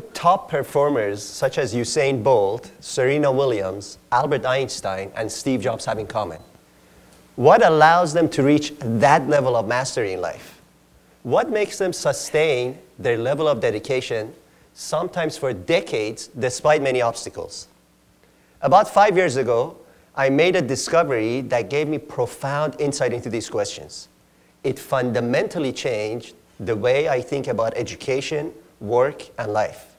top performers such as Usain Bolt, Serena Williams, Albert Einstein, and Steve Jobs have in common? What allows them to reach that level of mastery in life? What makes them sustain their level of dedication, sometimes for decades, despite many obstacles? About five years ago, I made a discovery that gave me profound insight into these questions. It fundamentally changed the way I think about education, work, and life.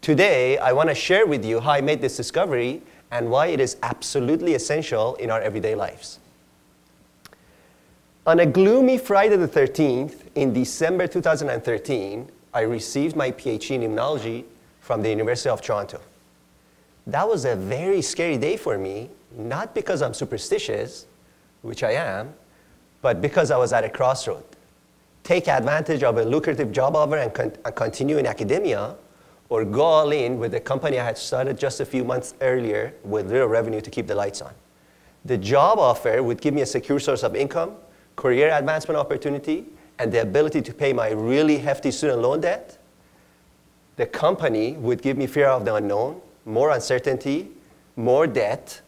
Today, I want to share with you how I made this discovery and why it is absolutely essential in our everyday lives. On a gloomy Friday the 13th in December 2013, I received my PhD in immunology from the University of Toronto. That was a very scary day for me, not because I'm superstitious, which I am, but because I was at a crossroad. Take advantage of a lucrative job offer and, con- and continue in academia, or go all in with the company I had started just a few months earlier with little revenue to keep the lights on. The job offer would give me a secure source of income, career advancement opportunity, and the ability to pay my really hefty student loan debt, the company would give me fear of the unknown, more uncertainty, more debt,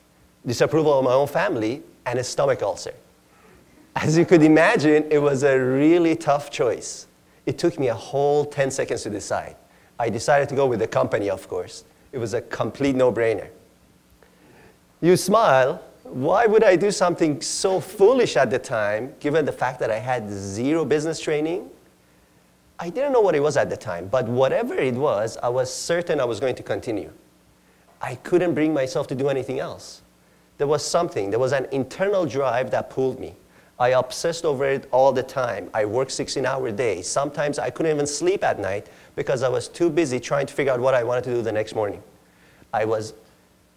disapproval of my own family, and a stomach ulcer. As you could imagine, it was a really tough choice. It took me a whole 10 seconds to decide. I decided to go with the company, of course. It was a complete no brainer. You smile, why would I do something so foolish at the time, given the fact that I had zero business training? I didn't know what it was at the time, but whatever it was, I was certain I was going to continue. I couldn't bring myself to do anything else. There was something, there was an internal drive that pulled me. I obsessed over it all the time. I worked 16 hour days. Sometimes I couldn't even sleep at night because I was too busy trying to figure out what I wanted to do the next morning. I was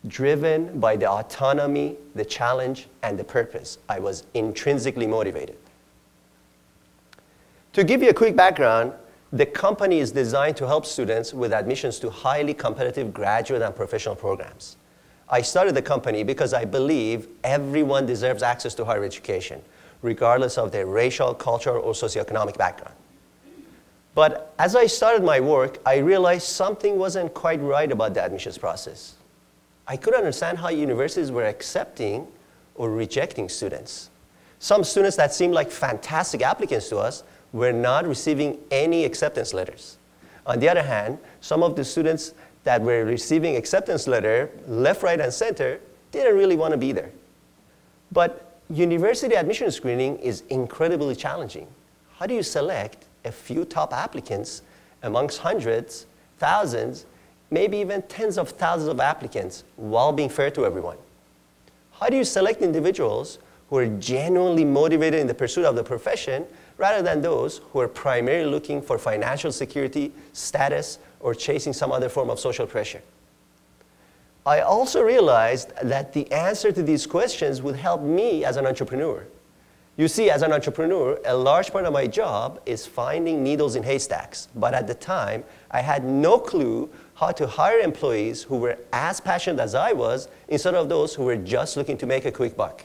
driven by the autonomy, the challenge, and the purpose. I was intrinsically motivated. To give you a quick background, the company is designed to help students with admissions to highly competitive graduate and professional programs. I started the company because I believe everyone deserves access to higher education, regardless of their racial, cultural, or socioeconomic background. But as I started my work, I realized something wasn't quite right about the admissions process. I couldn't understand how universities were accepting or rejecting students. Some students that seemed like fantastic applicants to us were not receiving any acceptance letters. On the other hand, some of the students that were receiving acceptance letter left, right, and center didn't really want to be there. But university admission screening is incredibly challenging. How do you select a few top applicants amongst hundreds, thousands, maybe even tens of thousands of applicants while being fair to everyone? How do you select individuals who are genuinely motivated in the pursuit of the profession rather than those who are primarily looking for financial security, status, or chasing some other form of social pressure? I also realized that the answer to these questions would help me as an entrepreneur. You see, as an entrepreneur, a large part of my job is finding needles in haystacks. But at the time, I had no clue how to hire employees who were as passionate as I was instead of those who were just looking to make a quick buck.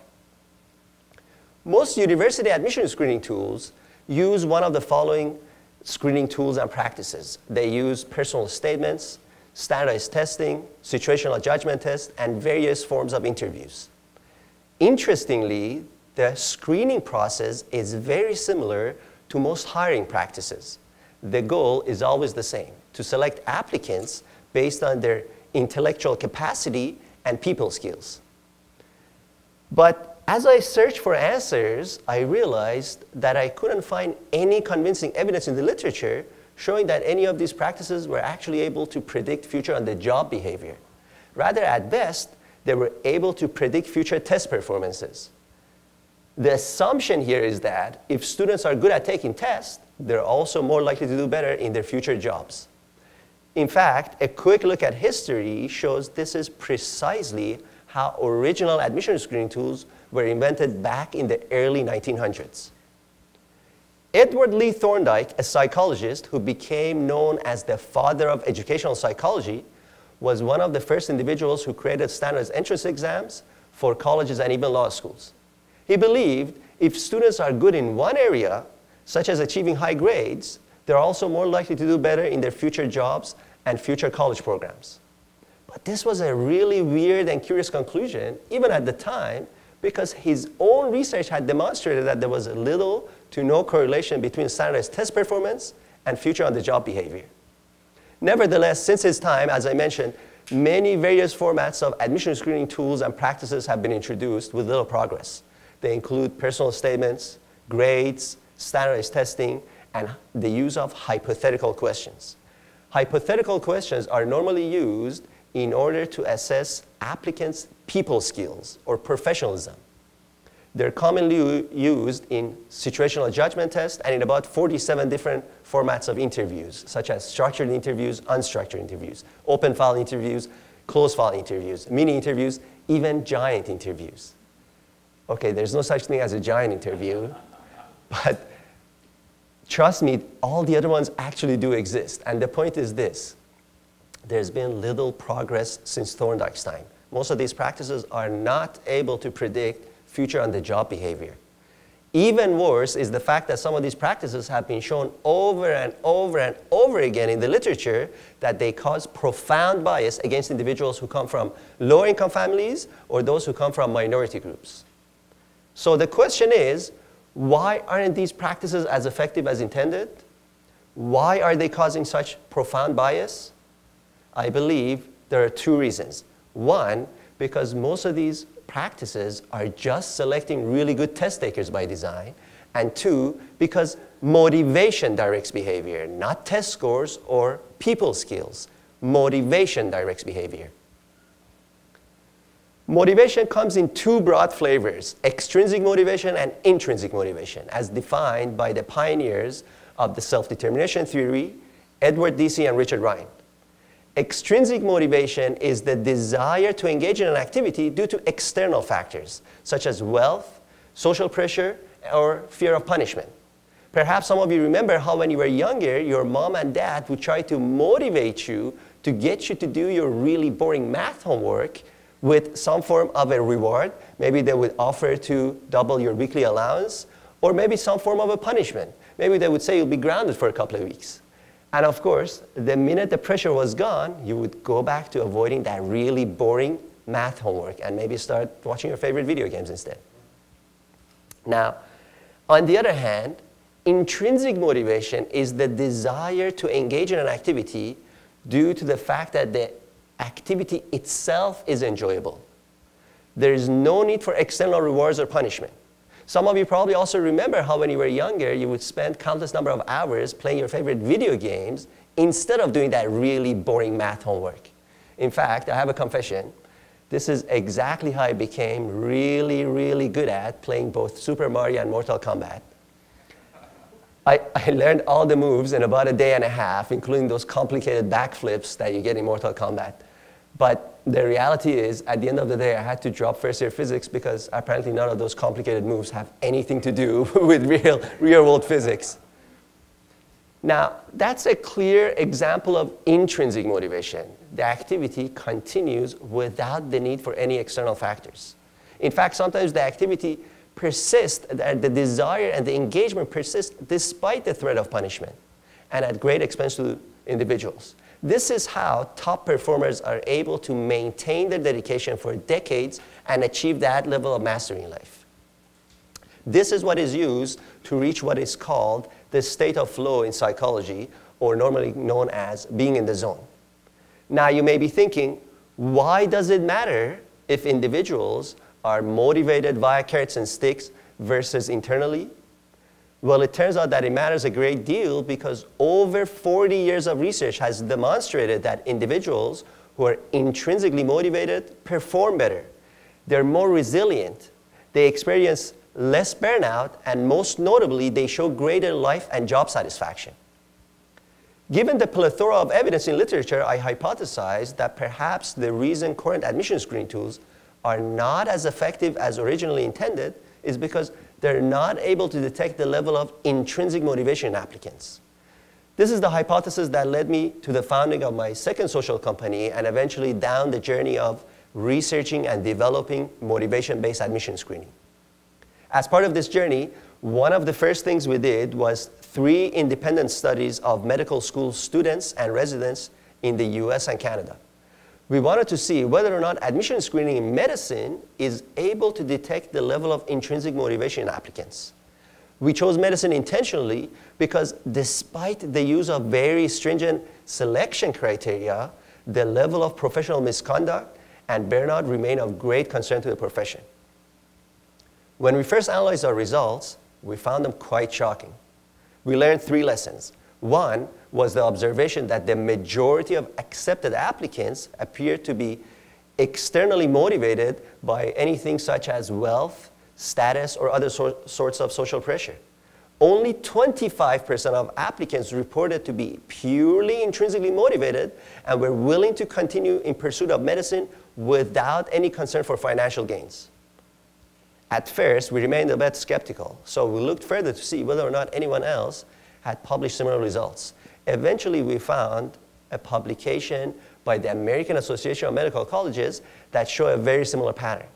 Most university admission screening tools use one of the following screening tools and practices. They use personal statements, standardized testing, situational judgment tests, and various forms of interviews. Interestingly, the screening process is very similar to most hiring practices. The goal is always the same to select applicants based on their intellectual capacity and people skills. But as I searched for answers, I realized that I couldn't find any convincing evidence in the literature showing that any of these practices were actually able to predict future on the job behavior. Rather, at best, they were able to predict future test performances. The assumption here is that if students are good at taking tests, they're also more likely to do better in their future jobs. In fact, a quick look at history shows this is precisely how original admission screening tools were invented back in the early 1900s. Edward Lee Thorndike, a psychologist who became known as the father of educational psychology, was one of the first individuals who created standardized entrance exams for colleges and even law schools. He believed if students are good in one area, such as achieving high grades, they're also more likely to do better in their future jobs and future college programs. But this was a really weird and curious conclusion, even at the time, because his own research had demonstrated that there was little to no correlation between standardized test performance and future on-the-job behavior. Nevertheless, since his time, as I mentioned, many various formats of admission screening tools and practices have been introduced with little progress. They include personal statements, grades, standardized testing, and the use of hypothetical questions. Hypothetical questions are normally used in order to assess applicants' people skills or professionalism. They're commonly used in situational judgment tests and in about 47 different formats of interviews, such as structured interviews, unstructured interviews, open file interviews, closed file interviews, mini interviews, even giant interviews. Okay, there's no such thing as a giant interview, but trust me, all the other ones actually do exist. And the point is this there's been little progress since Thorndike's time. Most of these practices are not able to predict future on the job behavior. Even worse is the fact that some of these practices have been shown over and over and over again in the literature that they cause profound bias against individuals who come from low income families or those who come from minority groups. So the question is why aren't these practices as effective as intended? Why are they causing such profound bias? I believe there are two reasons. One, because most of these practices are just selecting really good test takers by design. And two, because motivation directs behavior, not test scores or people skills. Motivation directs behavior. Motivation comes in two broad flavors, extrinsic motivation and intrinsic motivation, as defined by the pioneers of the self-determination theory, Edward Deci and Richard Ryan. Extrinsic motivation is the desire to engage in an activity due to external factors, such as wealth, social pressure, or fear of punishment. Perhaps some of you remember how when you were younger, your mom and dad would try to motivate you to get you to do your really boring math homework with some form of a reward. Maybe they would offer to double your weekly allowance, or maybe some form of a punishment. Maybe they would say you'll be grounded for a couple of weeks. And of course, the minute the pressure was gone, you would go back to avoiding that really boring math homework and maybe start watching your favorite video games instead. Now, on the other hand, intrinsic motivation is the desire to engage in an activity due to the fact that the activity itself is enjoyable. There is no need for external rewards or punishment. Some of you probably also remember how when you were younger, you would spend countless number of hours playing your favorite video games instead of doing that really boring math homework. In fact, I have a confession. This is exactly how I became really, really good at playing both Super Mario and Mortal Kombat. I, I learned all the moves in about a day and a half, including those complicated backflips that you get in Mortal Kombat. But the reality is, at the end of the day, I had to drop first year physics because apparently none of those complicated moves have anything to do with real, real world physics. Now, that's a clear example of intrinsic motivation. The activity continues without the need for any external factors. In fact, sometimes the activity persists, the desire and the engagement persist despite the threat of punishment and at great expense to individuals. This is how top performers are able to maintain their dedication for decades and achieve that level of mastery in life. This is what is used to reach what is called the state of flow in psychology, or normally known as being in the zone. Now, you may be thinking, why does it matter if individuals are motivated via carrots and sticks versus internally? Well, it turns out that it matters a great deal because over 40 years of research has demonstrated that individuals who are intrinsically motivated perform better. They're more resilient. They experience less burnout, and most notably, they show greater life and job satisfaction. Given the plethora of evidence in literature, I hypothesized that perhaps the reason current admission screening tools are not as effective as originally intended is because they're not able to detect the level of intrinsic motivation in applicants. This is the hypothesis that led me to the founding of my second social company and eventually down the journey of researching and developing motivation-based admission screening. As part of this journey, one of the first things we did was three independent studies of medical school students and residents in the US and Canada. We wanted to see whether or not admission screening in medicine is able to detect the level of intrinsic motivation in applicants. We chose medicine intentionally because despite the use of very stringent selection criteria, the level of professional misconduct and burnout remain of great concern to the profession. When we first analyzed our results, we found them quite shocking. We learned three lessons. One was the observation that the majority of accepted applicants appear to be externally motivated by anything such as wealth, status, or other sor sorts of social pressure. Only 25% of applicants reported to be purely intrinsically motivated and were willing to continue in pursuit of medicine without any concern for financial gains. At first, we remained a bit skeptical, so we looked further to see whether or not anyone else had published similar results. Eventually, we found a publication by the American Association of Medical Colleges that show a very similar pattern.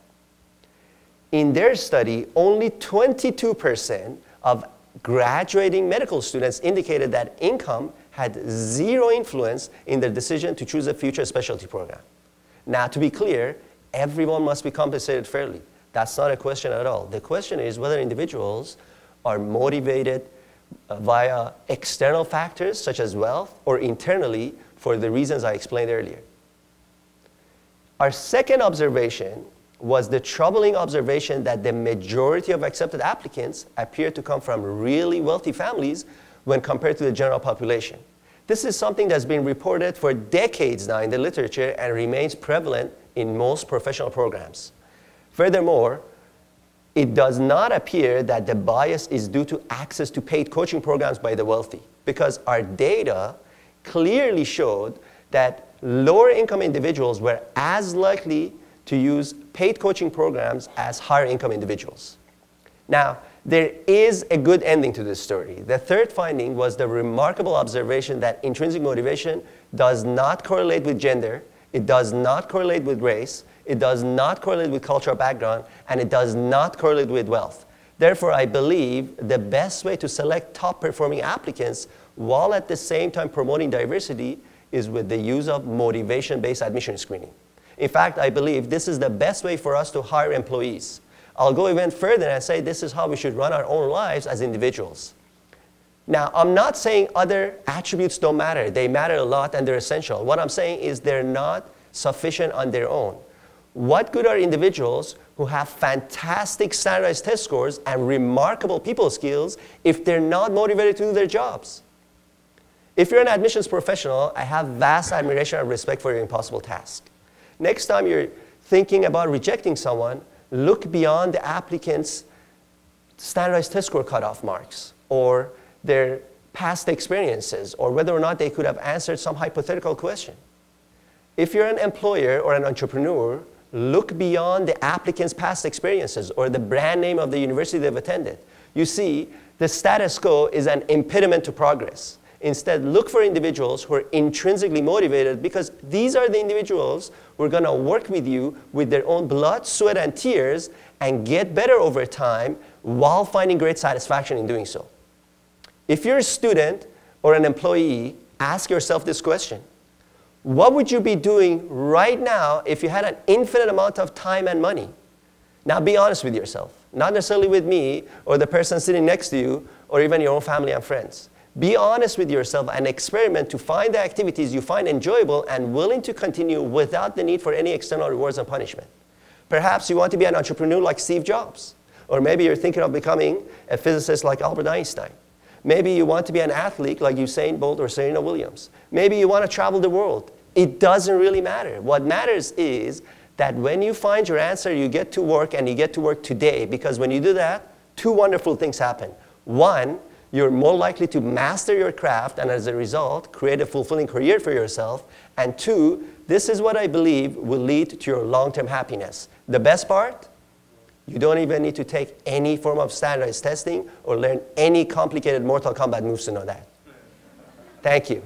In their study, only 22% of graduating medical students indicated that income had zero influence in their decision to choose a future specialty program. Now, to be clear, everyone must be compensated fairly. That's not a question at all. The question is whether individuals are motivated Uh, via external factors such as wealth or internally for the reasons I explained earlier. Our second observation was the troubling observation that the majority of accepted applicants appear to come from really wealthy families when compared to the general population. This is something that's been reported for decades now in the literature and remains prevalent in most professional programs. Furthermore, it does not appear that the bias is due to access to paid coaching programs by the wealthy because our data clearly showed that lower income individuals were as likely to use paid coaching programs as higher income individuals. Now, there is a good ending to this story. The third finding was the remarkable observation that intrinsic motivation does not correlate with gender, it does not correlate with race, it does not correlate with cultural background, and it does not correlate with wealth. Therefore, I believe the best way to select top performing applicants while at the same time promoting diversity is with the use of motivation based admission screening. In fact, I believe this is the best way for us to hire employees. I'll go even further and say this is how we should run our own lives as individuals. Now, I'm not saying other attributes don't matter. They matter a lot and they're essential. What I'm saying is they're not sufficient on their own. What good are individuals who have fantastic standardized test scores and remarkable people skills if they're not motivated to do their jobs? If you're an admissions professional, I have vast admiration and respect for your impossible task. Next time you're thinking about rejecting someone, look beyond the applicant's standardized test score cutoff marks or their past experiences or whether or not they could have answered some hypothetical question. If you're an employer or an entrepreneur, look beyond the applicant's past experiences or the brand name of the university they've attended. You see, the status quo is an impediment to progress. Instead, look for individuals who are intrinsically motivated because these are the individuals who are going to work with you with their own blood, sweat, and tears and get better over time while finding great satisfaction in doing so. If you're a student or an employee, ask yourself this question what would you be doing right now if you had an infinite amount of time and money? Now be honest with yourself, not necessarily with me or the person sitting next to you or even your own family and friends. Be honest with yourself and experiment to find the activities you find enjoyable and willing to continue without the need for any external rewards and punishment. Perhaps you want to be an entrepreneur like Steve Jobs, or maybe you're thinking of becoming a physicist like Albert Einstein. Maybe you want to be an athlete like Usain Bolt or Serena Williams. Maybe you want to travel the world. It doesn't really matter. What matters is that when you find your answer, you get to work and you get to work today because when you do that, two wonderful things happen. One, you're more likely to master your craft and as a result, create a fulfilling career for yourself. And two, this is what I believe will lead to your long term happiness. The best part, you don't even need to take any form of standardized testing or learn any complicated Mortal Kombat moves to know that. Thank you.